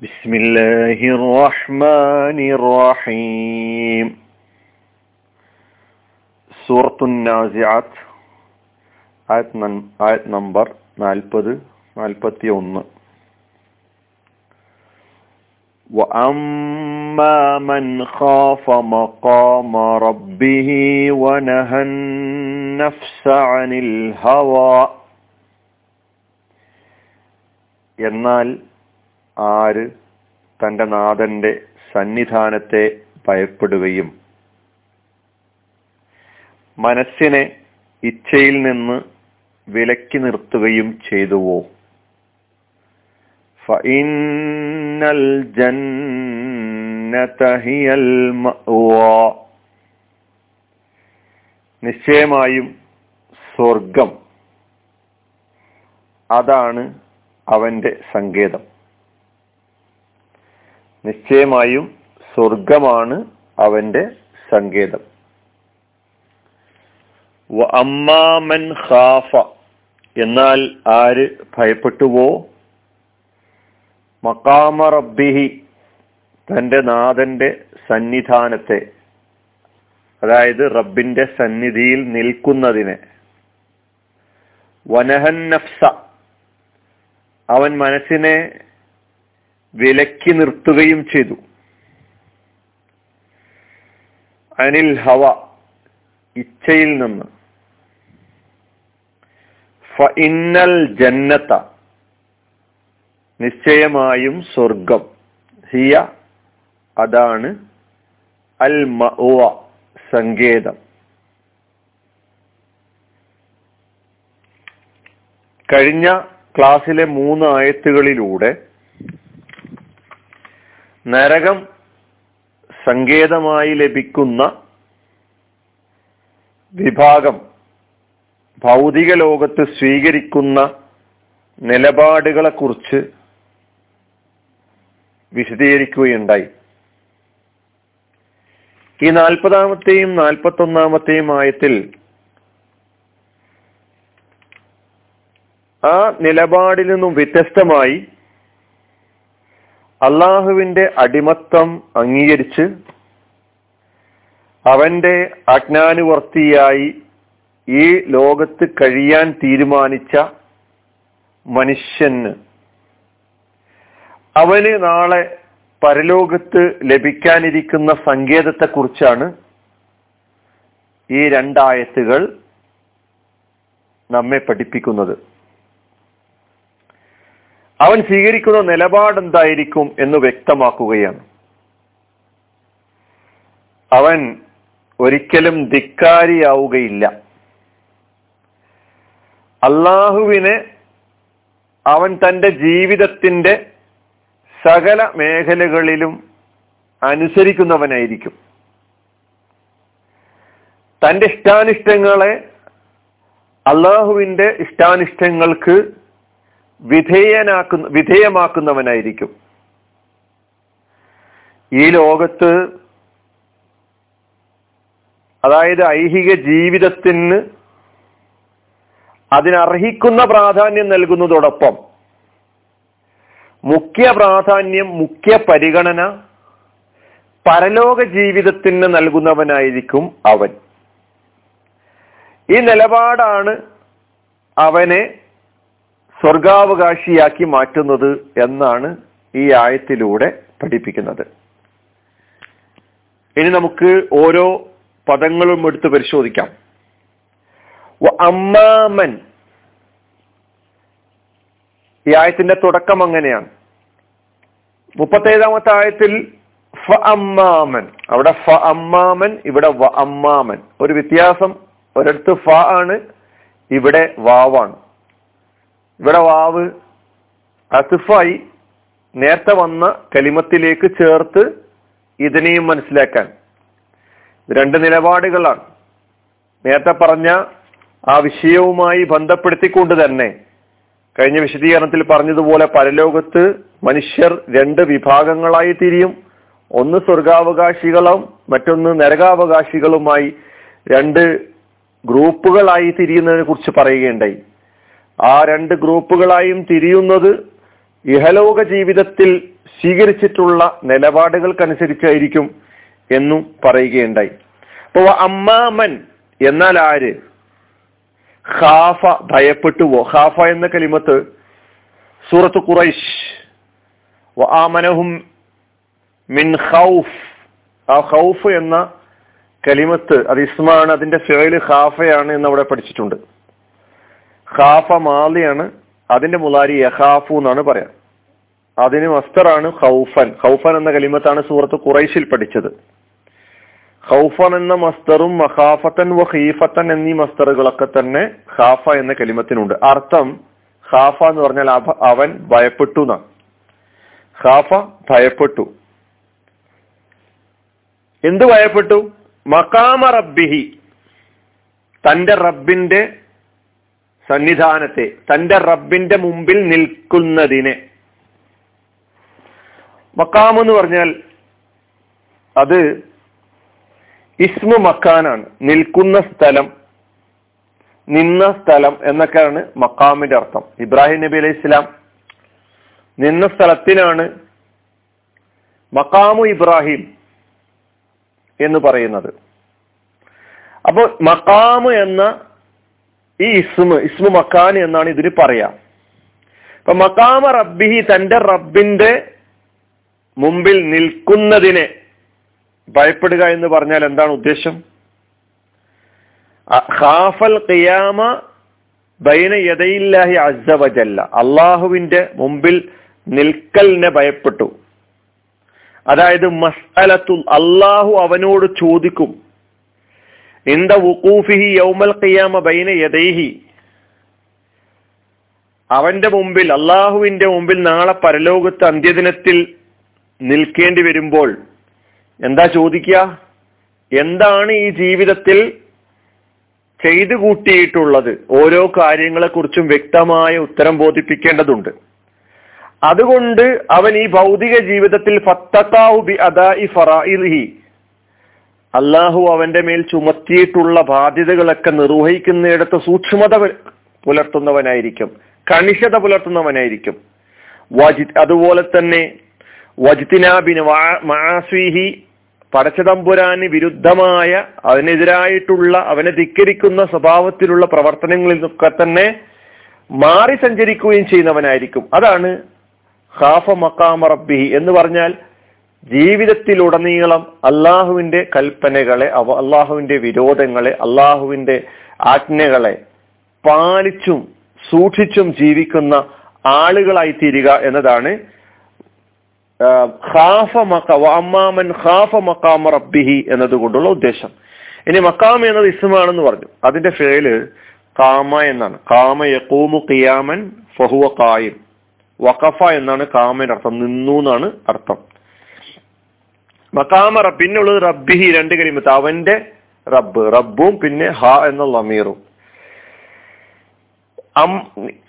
بسم الله الرحمن الرحيم سورة النازعات ആയത് ആയത് നമ്പർ നാൽപ്പത് നാൽപ്പത്തി ഒന്ന് وأما من خاف مقام ربه ونهى النفس عن الهوى എന്നാൽ ആര് തന്റെ നാഥന്റെ സന്നിധാനത്തെ ഭയപ്പെടുകയും മനസ്സിനെ ഇച്ഛയിൽ നിന്ന് വിലക്കി നിർത്തുകയും ചെയ്തുവോ? ഫഇന്നൽ ജന്നതഹിയൽ നിശ്ചയമായും സ്വർഗം. അതാണ് അവന്റെ സങ്കേതം. നിശ്ചയമായും സ്വർഗമാണ് അവന്റെ സങ്കേതം. അമ്മാമൻ ഖാഫ. എന്നാൽ ആര് ഭയപ്പെട്ടുവോ? മക്കാമ റബ്ബിഹി തന്റെ നാഥന്റെ സന്നിധാനത്തെ അതായത് റബ്ബിന്റെ സന്നിധിയിൽ നിൽക്കുന്നതിനെ. വനഹൻ നഫ്സ. അവൻ മനസ്സിനെ വിലക്കി നിർത്തുകയും ചെയ്തു. അനിൽ ഹവ ഇച്ഛയിൽ നിന്ന് ഫഇന്നൽ ജന്നത്ത നിശ്ചയമായും സ്വർഗം ഹിയ അതാണ് അൽ മഅവ സങ്കേതം. കഴിഞ്ഞ ക്ലാസ്സിലെ മൂന്ന് ആയത്തുകളിലൂടെ നരകം സങ്കേതമായി ലഭിക്കുന്ന വിഭാഗം ഭൗതിക ലോകത്ത് സ്വീകരിക്കുന്ന നിലപാടുകളെ കുറിച്ച് വിശദീകരിക്കുകയുണ്ടായി. ഈ നാൽപ്പതാമത്തെയും നാൽപ്പത്തി ഒന്നാമത്തെയും ആയത്തിൽ ആ നിലപാടിൽ നിന്നും വ്യത്യസ്തമായി അള്ളാഹുവിന്റെ അടിമത്തം അംഗീകരിച്ച് അവന്റെ അജ്ഞാനുവർത്തിയായി ഈ ലോകത്ത് കഴിയാൻ തീരുമാനിച്ച മനുഷ്യന് അവന് നാളെ പരലോകത്ത് ലഭിക്കാനിരിക്കുന്ന സങ്കേതത്തെക്കുറിച്ചാണ് ഈ രണ്ടായത്തുകൾ നമ്മെ പഠിപ്പിക്കുന്നത്. അവൻ സ്വീകരിക്കുന്ന നിലപാട് എന്തായിരിക്കും എന്ന് വ്യക്തമാക്കുകയാണ്. അവൻ ഒരിക്കലും ധിക്കാരിയാവുകയില്ല. അള്ളാഹുവിനെ അവൻ തന്റെ ജീവിതത്തിന്റെ സകല മേഖലകളിലും അനുസരിക്കുന്നവനായിരിക്കും. തന്റെ ഇഷ്ടാനിഷ്ടങ്ങളെ അള്ളാഹുവിന്റെ ഇഷ്ടാനിഷ്ടങ്ങൾക്ക് വിധേയനാക്കുന്ന വിധേയമാക്കുന്നവനായിരിക്കും. ഈ ലോകത്ത് അതായത് ഐഹിക ജീവിതത്തിന് അതിനർഹിക്കുന്ന പ്രാധാന്യം നൽകുന്നതോടൊപ്പം മുഖ്യ പ്രാധാന്യം മുഖ്യ പരിഗണന പരലോക ജീവിതത്തിന് നൽകുന്നവനായിരിക്കും അവൻ. ഈ നിലപാടാണ് അവനെ സ്വർഗാവകാശിയാക്കി മാറ്റുന്നത് എന്നാണ് ഈ ആയത്തിലൂടെ പഠിപ്പിക്കുന്നത്. ഇനി നമുക്ക് ഓരോ പദങ്ങളും എടുത്ത് പരിശോധിക്കാം. അമ്മാമൻ. ഈ ആയത്തിന്റെ തുടക്കം അങ്ങനെയാണ്. മുപ്പത്തേഴാമത്തെ ആയത്തിൽ ഫ അമ്മാമൻ. അവിടെ ഫ അമ്മാമൻ ഇവിടെ വ അമ്മാമൻ. ഒരു വ്യത്യാസം. ഒരിടത്ത് ഫ ആണ് ഇവിടെ വാവാണ്. ഇവിടെ വാവ് അസിഫായി നേരത്തെ വന്ന കലിമത്തിലേക്ക് ചേർത്ത് ഇതിനെയും മനസ്സിലാക്കാൻ. രണ്ട് നിലപാടുകളാണ്. നേരത്തെ പറഞ്ഞ ആ വിഷയവുമായി ബന്ധപ്പെടുത്തിക്കൊണ്ട് തന്നെ കഴിഞ്ഞ വിശദീകരണത്തിൽ പറഞ്ഞതുപോലെ പരലോകത്ത് മനുഷ്യർ രണ്ട് വിഭാഗങ്ങളായി തിരിയും. ഒന്ന് സ്വർഗാവകാശികളും മറ്റൊന്ന് നരകാവകാശികളുമായി രണ്ട് ഗ്രൂപ്പുകളായി തിരിയുന്നതിനെ കുറിച്ച് പറയുകയുണ്ടായി. ആ രണ്ട് ഗ്രൂപ്പുകളായും തിരിയുന്നത് ഇഹലോക ജീവിതത്തിൽ സ്വീകരിച്ചിട്ടുള്ള നിലപാടുകൾക്കനുസരിച്ചായിരിക്കും എന്നും പറയുകയുണ്ടായി. അപ്പൊ അമ്മാമൻ എന്നാൽ ആര്? ഖാഫ ഭയപ്പെട്ടുവോ? ഖാഫ എന്ന കലിമത്ത് സൂറത്ത് ഖുറൈഷ് ആമനഹും മിൻ ഖൗഫ്. ആ ഖൗഫ് എന്ന കലിമത്ത് അത് ഇസ്മാണ് അതിന്റെ ഫേൽ ഖാഫയാണ് എന്ന് അവിടെ പഠിച്ചിട്ടുണ്ട്. ഖാഫ മാലിയാണ്. അതിന്റെ മുലാരി യഹാഫു എന്നാണ് പറയാം. അതിന് മസ്തറാണ് ഹൗഫൻ ഹൗഫൻ എന്ന കലിമത്താണ് സൂറത്ത് ഖുറൈശിൽ പഠിച്ചത്. ഹൗഫൻ എന്ന മസ്തറും മഹാഫത്തൻ വ ഹീഫത്തൻ എന്നീ മസ്തറുകളൊക്കെ തന്നെ ഖാഫ എന്ന കലിമത്തിനുണ്ട്. അർത്ഥം ഖാഫ എന്ന് പറഞ്ഞാൽ അവൻ ഭയപ്പെട്ടു എന്നാണ്. ഖാഫ ഭയപ്പെട്ടു. എന്ത് ഭയപ്പെട്ടു? മക്കാമ റബ്ബിഹി. തന്റെ റബ്ബിന്റെ സന്നിധാനത്തെ തന്റെ റബ്ബിന്റെ മുമ്പിൽ നിൽക്കുന്നതിനെ. മക്കാം എന്ന് പറഞ്ഞാൽ അത് ഇസ്മു മക്കാനാണ് നിൽക്കുന്ന സ്ഥലം നിന്ന സ്ഥലം എന്നൊക്കെയാണ് മക്കാമിന്റെ അർത്ഥം. ഇബ്രാഹിം നബി അലൈഹി ഇസ്ലാം നിന്ന സ്ഥലത്തിനാണ് മക്കാമു ഇബ്രാഹിം എന്ന് പറയുന്നത്. അപ്പോൾ മക്കാമ് എന്ന ഈ ഇസ്മ ഇസ്മു മക്കാൻ എന്നാണ് ഇതിന് പറയാ. അപ്പൊ മക്കാമ റബ്ബിഹി തന്റെ റബ്ബിന്റെ മുമ്പിൽ നിൽക്കുന്നതിനെ ഭയപ്പെടുക എന്ന് പറഞ്ഞാൽ എന്താണ് ഉദ്ദേശം? ഖാഫൽ ഖിയാമ ബൈന യദയില്ലാഹി അസവജല്ല അള്ളാഹുവിന്റെ മുമ്പിൽ നിൽക്കലിനെ ഭയപ്പെട്ടു. അതായത് മസ്അലത്തുൽ അള്ളാഹു അവനോട് ചോദിക്കും. ഇന്ത വുക്കൂഫിഹി യൗമൽ ഖിയാമ ബൈന യദൈഹി അവന്റെ മുമ്പിൽ അള്ളാഹുവിന്റെ മുമ്പിൽ നാളെ പരലോകത്ത് അന്ത്യദിനത്തിൽ നിൽക്കേണ്ടി വരുമ്പോൾ എന്താ ചോദിക്കുക? എന്താണ് ഈ ജീവിതത്തിൽ ചെയ്തു കൂട്ടിയിട്ടുള്ളത്? ഓരോ കാര്യങ്ങളെക്കുറിച്ചും വ്യക്തമായ ഉത്തരം ബോധിപ്പിക്കേണ്ടതുണ്ട്. അതുകൊണ്ട് അവൻ ഈ ഭൗതിക ജീവിതത്തിൽ ഫത്തക്കാഹു ബി അദാഇ ഫറാഇഹി അള്ളാഹു അവന്റെ മേൽ ചുമത്തിയിട്ടുള്ള ബാധ്യതകളൊക്കെ നിർവഹിക്കുന്നിടത്ത് സൂക്ഷ്മത പുലർത്തുന്നവനായിരിക്കും. കണിശത പുലർത്തുന്നവനായിരിക്കും. വജി അതുപോലെ തന്നെ വജിത്തിനാബിന് മാസ്വീഹി പടച്ചതമ്പുരാന് വിരുദ്ധമായ അതിനെതിരായിട്ടുള്ള അവനെ ധിക്കരിക്കുന്ന സ്വഭാവത്തിലുള്ള പ്രവർത്തനങ്ങളിൽ നിന്നൊക്കെ തന്നെ മാറി സഞ്ചരിക്കുകയും ചെയ്യുന്നവനായിരിക്കും. അതാണ് ഖാഫ മക്കാമ റബ്ബിഹി എന്ന് പറഞ്ഞാൽ ജീവിതത്തിലുടനീളം അള്ളാഹുവിന്റെ കൽപ്പനകളെ അള്ളാഹുവിന്റെ വിരോധങ്ങളെ അള്ളാഹുവിന്റെ ആജ്ഞകളെ പാലിച്ചും സൂക്ഷിച്ചും ജീവിക്കുന്ന ആളുകളായി തീരുക എന്നതാണ് ഖാഫ ഖാഫ റബ്ബിഹി എന്നതുകൊണ്ടുള്ള ഉദ്ദേശം. ഇനി മക്കാമ എന്നത് ഇസ്മാണെന്ന് പറഞ്ഞു. അതിന്റെ ഫേൽ കാമ എന്നാണ്. കാമ യക്കൂമു ഖിയാമൻ ഫഹുവ കായും വഖഫ എന്നാണ് കാമൻ അർത്ഥം നിന്നു എന്നാണ് അർത്ഥം. മക്കാമ റബ്ബ് പിന്നെ ഉള്ളത് റബ്ബിഹി രണ്ട് കരിമത്ത്. അവന്റെ റബ്ബ് റബ്ബും പിന്നെ ഹ എന്ന ലമീറും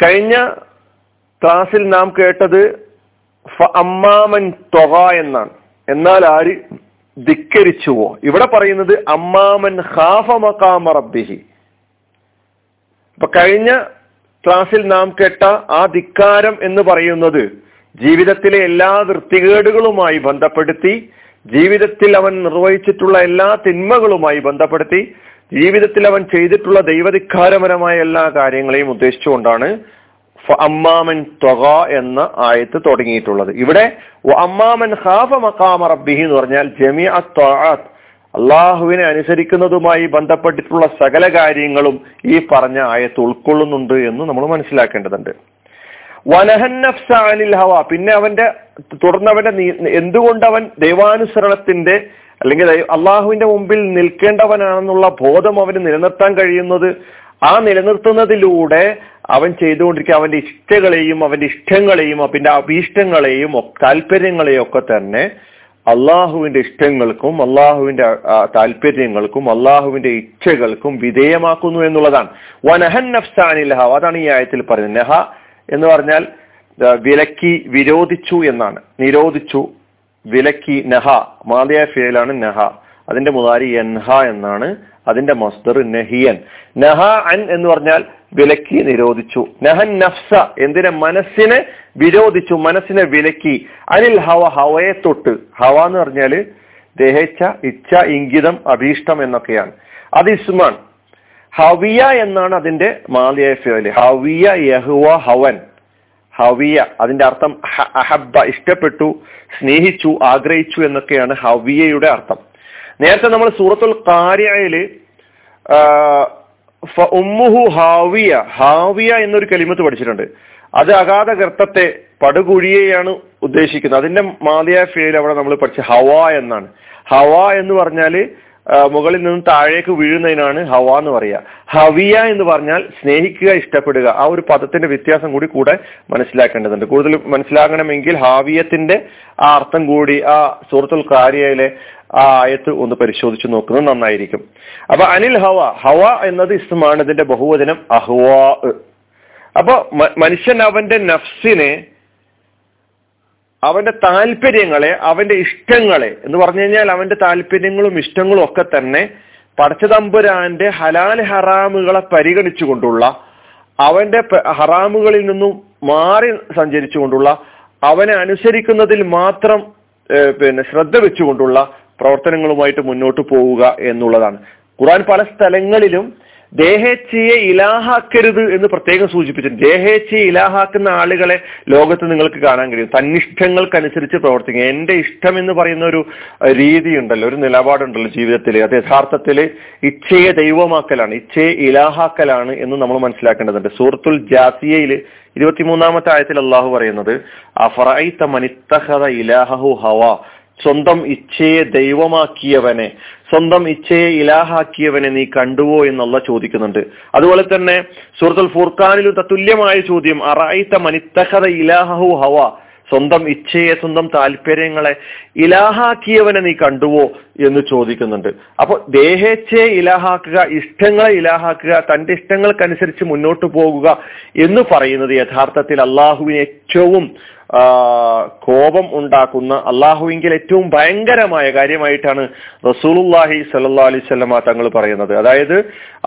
കഴിഞ്ഞ ക്ലാസ്സിൽ നാം കേട്ടത് അമ്മാമൻ തൊക എന്നാണ്. എന്നാൽ ആര് ധിക്കരിച്ചുവോ? ഇവിടെ പറയുന്നത് അമ്മാമൻ ഹാഫ മക്കാമ റബ്ബിഹി. അപ്പൊ കഴിഞ്ഞ ക്ലാസ്സിൽ നാം കേട്ട ആ ധിക്കാരം എന്ന് പറയുന്നത് ജീവിതത്തിലെ എല്ലാ വൃത്തികേടുകളുമായി ബന്ധപ്പെടുത്തി ജീവിതത്തിൽ അവൻ നിർവഹിച്ചിട്ടുള്ള എല്ലാ തിന്മകളുമായി ബന്ധപ്പെടുത്തി ജീവിതത്തിൽ അവൻ ചെയ്തിട്ടുള്ള ദൈവധിക്കാരപരമായ എല്ലാ കാര്യങ്ങളെയും ഉദ്ദേശിച്ചുകൊണ്ടാണ് അമ്മാമൻ തൊക എന്ന ആയത്ത് തുടങ്ങിയിട്ടുള്ളത്. ഇവിടെ അമ്മാമൻ ഹാഫ മക്കാമ റബ്ബിഹി എന്ന് പറഞ്ഞാൽ ജമി ത്വാത്ത് അള്ളാഹുവിനെ അനുസരിക്കുന്നതുമായി ബന്ധപ്പെട്ടിട്ടുള്ള സകല കാര്യങ്ങളും ഈ പറഞ്ഞ ആയത്ത് ഉൾക്കൊള്ളുന്നുണ്ട് എന്ന് നമ്മൾ മനസ്സിലാക്കേണ്ടതുണ്ട്. വനഹന്നഫ്സാനിൽ ഹവ. പിന്നെ അവന്റെ തുടർന്ന് അവന്റെ എന്തുകൊണ്ട് അവൻ ദൈവാനുസരണത്തിന്റെ അല്ലെങ്കിൽ അള്ളാഹുവിന്റെ മുമ്പിൽ നിൽക്കേണ്ടവനാണെന്നുള്ള ബോധം അവന് നിലനിർത്താൻ കഴിയുന്നത് ആ നിലനിർത്തുന്നതിലൂടെ അവൻ ചെയ്തുകൊണ്ടിരിക്കുക അവന്റെ ഇഷ്ടകളെയും അവന്റെ ഇഷ്ടങ്ങളെയും പിന്നെ അഭീഷ്ടങ്ങളെയും താല്പര്യങ്ങളെയും ഒക്കെ തന്നെ അള്ളാഹുവിന്റെ ഇഷ്ടങ്ങൾക്കും അള്ളാഹുവിന്റെ താല്പര്യങ്ങൾക്കും അള്ളാഹുവിന്റെ ഇച്ഛകൾക്കും വിധേയമാക്കുന്നു എന്നുള്ളതാണ്. വനഹൻ നഫ്സാനിൽ ഹ അതാണ് ഈ ആയത്തിൽ പറയുന്നത്. എന്ന് പറഞ്ഞാൽ വിലക്കി വിരോധിച്ചു എന്നാണ്. നിരോധിച്ചു വിലക്കി നഹ. മാതയായ ഫിയലാണ് നഹ. അതിന്റെ മുതാരി എൻഹ എന്നാണ്. അതിന്റെ മസ്ദർ നഹിയൻ. നഹ അൻ എന്ന് പറഞ്ഞാൽ വിലക്കി നിരോധിച്ചു. നഹൻ നഫ്സ. എന്തിനെ? മനസ്സിനെ വിരോധിച്ചു മനസ്സിനെ വിലക്കി. അനിൽ ഹവ ഹവയെ തൊട്ട്. ഹവ എന്ന് പറഞ്ഞാൽ ദേഹേച്ഛ ഇച്ഛ ഇംഗിതം അഭീഷ്ടം എന്നൊക്കെയാണ്. അത് ഇസ്മാൻ ഹവിയ എന്നാണ് അതിന്റെ മാലിയ ഹവിയ യഹുവ ഹവൻ. ഹവിയ. അതിന്റെ അർത്ഥം അഹബ ഇഷ്ടപ്പെട്ടു സ്നേഹിച്ചു ആഗ്രഹിച്ചു എന്നൊക്കെയാണ് ഹവിയയുടെ അർത്ഥം. നേരത്തെ നമ്മൾ സൂറത്തുൽ കാര്യയിൽ ഉമ്മുഹു ഹാവിയ ഹാവിയ എന്നൊരു കലിമത്ത് പഠിച്ചിട്ടുണ്ട്. അത് അഗാധ ഗർത്തത്തെ പടുകുഴിയെയാണ് ഉദ്ദേശിക്കുന്നത്. അതിന്റെ മാതിയായ ഫീൽ അവിടെ നമ്മൾ പഠിച്ച ഹവ എന്നാണ്. ഹവ എന്ന് പറഞ്ഞാൽ മുകളിൽ നിന്നും താഴേക്ക് വീഴുന്നതിനാണ് ഹവ എന്ന് പറയുക. ഹവിയ എന്ന് പറഞ്ഞാൽ സ്നേഹിക്കുക ഇഷ്ടപ്പെടുക. ആ ഒരു പദത്തിന്റെ വ്യത്യാസം കൂടി കൂടെ മനസ്സിലാക്കേണ്ടതുണ്ട്. കൂടുതൽ മനസ്സിലാകണമെങ്കിൽ ഹാവിയത്തിന്റെ ആ അർത്ഥം കൂടി ആ സുഹൃത്തുൽ കാര്യയിലെ ആ ആയത്ത് ഒന്ന് പരിശോധിച്ച് നോക്കുന്നത് നന്നായിരിക്കും. അപ്പൊ അനിൽ ഹവ ഹവ എന്നത് ഇസ്മാണ് ഇതിന്റെ ബഹുവചനം അഹ്വാ. അപ്പൊ മനുഷ്യൻ അവന്റെ നഫ്സിനെ അവന്റെ താല്പര്യങ്ങളെ അവന്റെ ഇഷ്ടങ്ങളെ എന്ന് പറഞ്ഞു കഴിഞ്ഞാൽ അവന്റെ താല്പര്യങ്ങളും ഇഷ്ടങ്ങളും ഒക്കെ തന്നെ പടച്ചതമ്പുരാന്റെ ഹലാൽ ഹറാമുകളെ പരിഗണിച്ചുകൊണ്ടുള്ള അവന്റെ ഹറാമുകളിൽ നിന്നും മാറി സഞ്ചരിച്ചുകൊണ്ടുള്ള അവനെ അനുസരിക്കുന്നതിൽ മാത്രം പിന്നെ ശ്രദ്ധ വെച്ചുകൊണ്ടുള്ള പ്രവർത്തനങ്ങളുമായിട്ട് മുന്നോട്ട് പോവുക എന്നുള്ളതാണ്. ഖുറാൻ പല സ്ഥലങ്ങളിലും ദേഹേച്ഛയെ ഇലാഹാക്കരുത് എന്ന് പ്രത്യേകം സൂചിപ്പിച്ചിട്ടുണ്ട്. ദേഹേച്ഛയെ ഇലാഹാക്കുന്ന ആളുകളെ ലോകത്ത് നിങ്ങൾക്ക് കാണാൻ കഴിയും. തന്നിഷ്ടങ്ങൾക്കനുസരിച്ച് പ്രവർത്തിക്കുക എന്റെ ഇഷ്ടം എന്ന് പറയുന്ന ഒരു രീതി ഉണ്ടല്ലോ ഒരു നിലപാടുണ്ടല്ലോ ജീവിതത്തിൽ അത് യഥാർത്ഥത്തിൽ ഇച്ഛയെ ദൈവമാക്കലാണ് ഇച്ഛയെ ഇലാഹാക്കലാണ് എന്ന് നമ്മൾ മനസ്സിലാക്കേണ്ടതുണ്ട്. സൂറത്തുൽ ജാസിയയിൽ ഇരുപത്തിമൂന്നാമത്തെ ആയത്തിൽ അള്ളാഹു പറയുന്നത് അഫറൈത്ത മനിത്തഹത ഇലാഹു ഹവ? സ്വന്തം ഇച്ഛയെ ദൈവമാക്കിയവനെ സ്വന്തം ഇച്ഛയെ ഇലാഹാക്കിയവനെ നീ കണ്ടുവോ എന്നുള്ള ചോദിക്കുന്നുണ്ട്. അതുപോലെ തന്നെ സൂറത്തുൽ ഫുർഖാനിലും തത്തുല്യമായ ചോദ്യം അറായിത്ത മനിത്തഹത ഇലാഹു ഹവ സ്വന്തം ഇച്ഛയെ സ്വന്തം താല്പര്യങ്ങളെ ഇലാഹാക്കിയവനെ നീ കണ്ടുവോ എന്ന് ചോദിക്കുന്നുണ്ട്. അപ്പോൾ ദേഹേച്ഛയെ ഇലാഹാക്കുക ഇഷ്ടങ്ങളെ ഇലാഹാക്കുക തന്റെ ഇഷ്ടങ്ങൾക്കനുസരിച്ച് മുന്നോട്ട് പോകുക എന്ന് പറയുന്നത് യഥാർത്ഥത്തിൽ അള്ളാഹുവിന് ഏറ്റവും കോപം ഉണ്ടാക്കുന്ന അള്ളാഹുവിങ്കിൽ ഏറ്റവും ഭയങ്കരമായ കാര്യമായിട്ടാണ് റസൂലുല്ലാഹി സല്ലാ അലൈവല്ലമ തങ്ങൾ പറയുന്നത്. അതായത്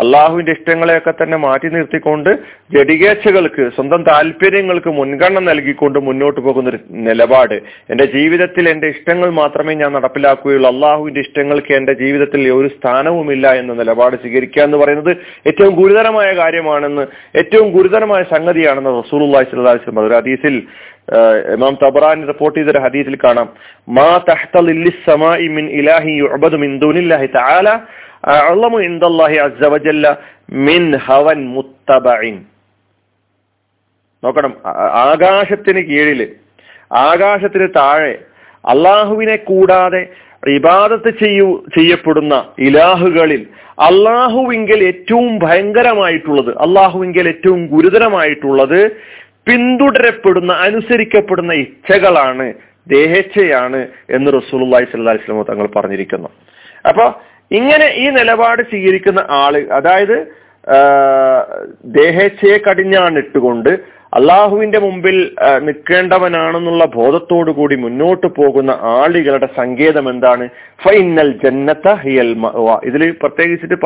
അള്ളാഹുവിന്റെ ഇഷ്ടങ്ങളെയൊക്കെ തന്നെ മാറ്റി നിർത്തിക്കൊണ്ട് ജഡികേച്ഛകൾക്ക് സ്വന്തം താല്പര്യങ്ങൾക്ക് മുൻഗണന നൽകിക്കൊണ്ട് മുന്നോട്ട് പോകുന്ന ഒരു നിലപാട്. എന്റെ ജീവിതത്തിൽ എന്റെ ഇഷ്ടങ്ങൾ മാത്രമേ ഞാൻ നടപ്പിലാക്കുകയുള്ളൂ. അള്ളാഹുവിന്റെ ഇഷ്ടങ്ങൾക്ക് എന്റെ ജീവിതത്തിൽ ഒരു സ്ഥാനവുമില്ല എന്ന നിലപാട് സ്വീകരിക്കുക എന്ന് പറയുന്നത് ഏറ്റവും ഗുരുതരമായ കാര്യമാണെന്ന് ഏറ്റവും ഗുരുതരമായ സംഗതിയാണെന്ന് റസൂലുല്ലാഹി സ്വല്ലാ വസ്ലം ഒരു ഹദീസിൽ ഇമാം തബറാൻ റിപ്പോർട്ട് ചെയ്തൊരു ഹദീസിൽ കാണാം. മാ തഹ്തലിസ്സമായി മിൻ ഇലാഹി യുഅബദു മിൻ ദൂനില്ലാഹി തആല അഅളമു ഇൻദല്ലാഹി അസ്സ വജല്ല മിൻ ഹവൻ മുത്തബഇൻ. നോക്കണം ആകാശത്തിന് കീഴിൽ ആകാശത്തിന് താഴെ അള്ളാഹുവിനെ കൂടാതെ ഇബാദത്ത് ചെയ്യൂ ചെയ്യപ്പെടുന്ന ഇലാഹുകളിൽ അള്ളാഹുവിങ്കൽ ഏറ്റവും ഭയങ്കരമായിട്ടുള്ളത് അള്ളാഹുവിങ്കൽ ഏറ്റവും ഗുരുതരമായിട്ടുള്ളത് പിന്തുടരപ്പെടുന്ന അനുസരിക്കപ്പെടുന്ന ഇച്ഛകളാണ് ദേഹേച്ഛയാണ് എന്ന് റസൂലുള്ളാഹി സ്വല്ലല്ലാഹി അലൈഹി തങ്ങൾ പറഞ്ഞിരിക്കുന്നു. അപ്പൊ ഇങ്ങനെ ഈ നിലപാട് സ്വീകരിക്കുന്ന ആൾ അതായത് ദേഹേച്ഛയെ കടിഞ്ഞാണിട്ടുകൊണ്ട് അള്ളാഹുവിന്റെ മുമ്പിൽ നിൽക്കേണ്ടവനാണെന്നുള്ള ബോധത്തോടു കൂടി മുന്നോട്ട് പോകുന്ന ആളുകളുടെ സങ്കേതം എന്താണ്? ഫൈനൽ ജന്നത്ത ഹിയൽ ഇതിൽ പ്രത്യേകിച്ചിട്ട്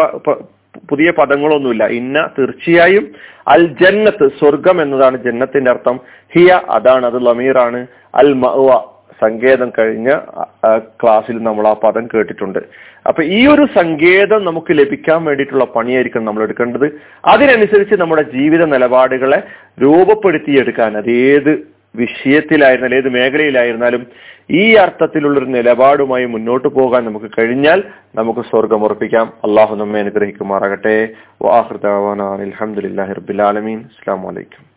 പുതിയ പദങ്ങളൊന്നുമില്ല. ഇന്ന തീർച്ചയായും അൽ ജന്നത്ത് സ്വർഗം എന്നതാണ് ജന്നത്തിന്റെ അർത്ഥം. ഹിയ അതാണ് അത് ലമീറാണ്. അൽ മഅവ സങ്കേതം കഴിഞ്ഞ ക്ലാസ്സിൽ നമ്മൾ ആ പദം കേട്ടിട്ടുണ്ട്. അപ്പൊ ഈ ഒരു സങ്കേതം നമുക്ക് ലഭിക്കാൻ വേണ്ടിയിട്ടുള്ള പണിയായിരിക്കും നമ്മൾ എടുക്കേണ്ടത്. അതിനനുസരിച്ച് നമ്മുടെ ജീവിത നിലപാടുകളെ രൂപപ്പെടുത്തിയെടുക്കാൻ അത് ഏത് വിഷയത്തിലായിരുന്നാലും ഏത് മേഖലയിലായിരുന്നാലും ഈ അർത്ഥത്തിലുള്ളൊരു നിലപാടുമായി മുന്നോട്ട് പോകാൻ നമുക്ക് കഴിഞ്ഞാൽ നമുക്ക് സ്വർഗം ഉറപ്പിക്കാം. അള്ളാഹു നമ്മെ അനുഗ്രഹിക്കുമാറാകട്ടെ. വാഹൃദാൻ അലഹമുല്ലാ റബിലാലമീൻ അസ്സാം വലൈക്കും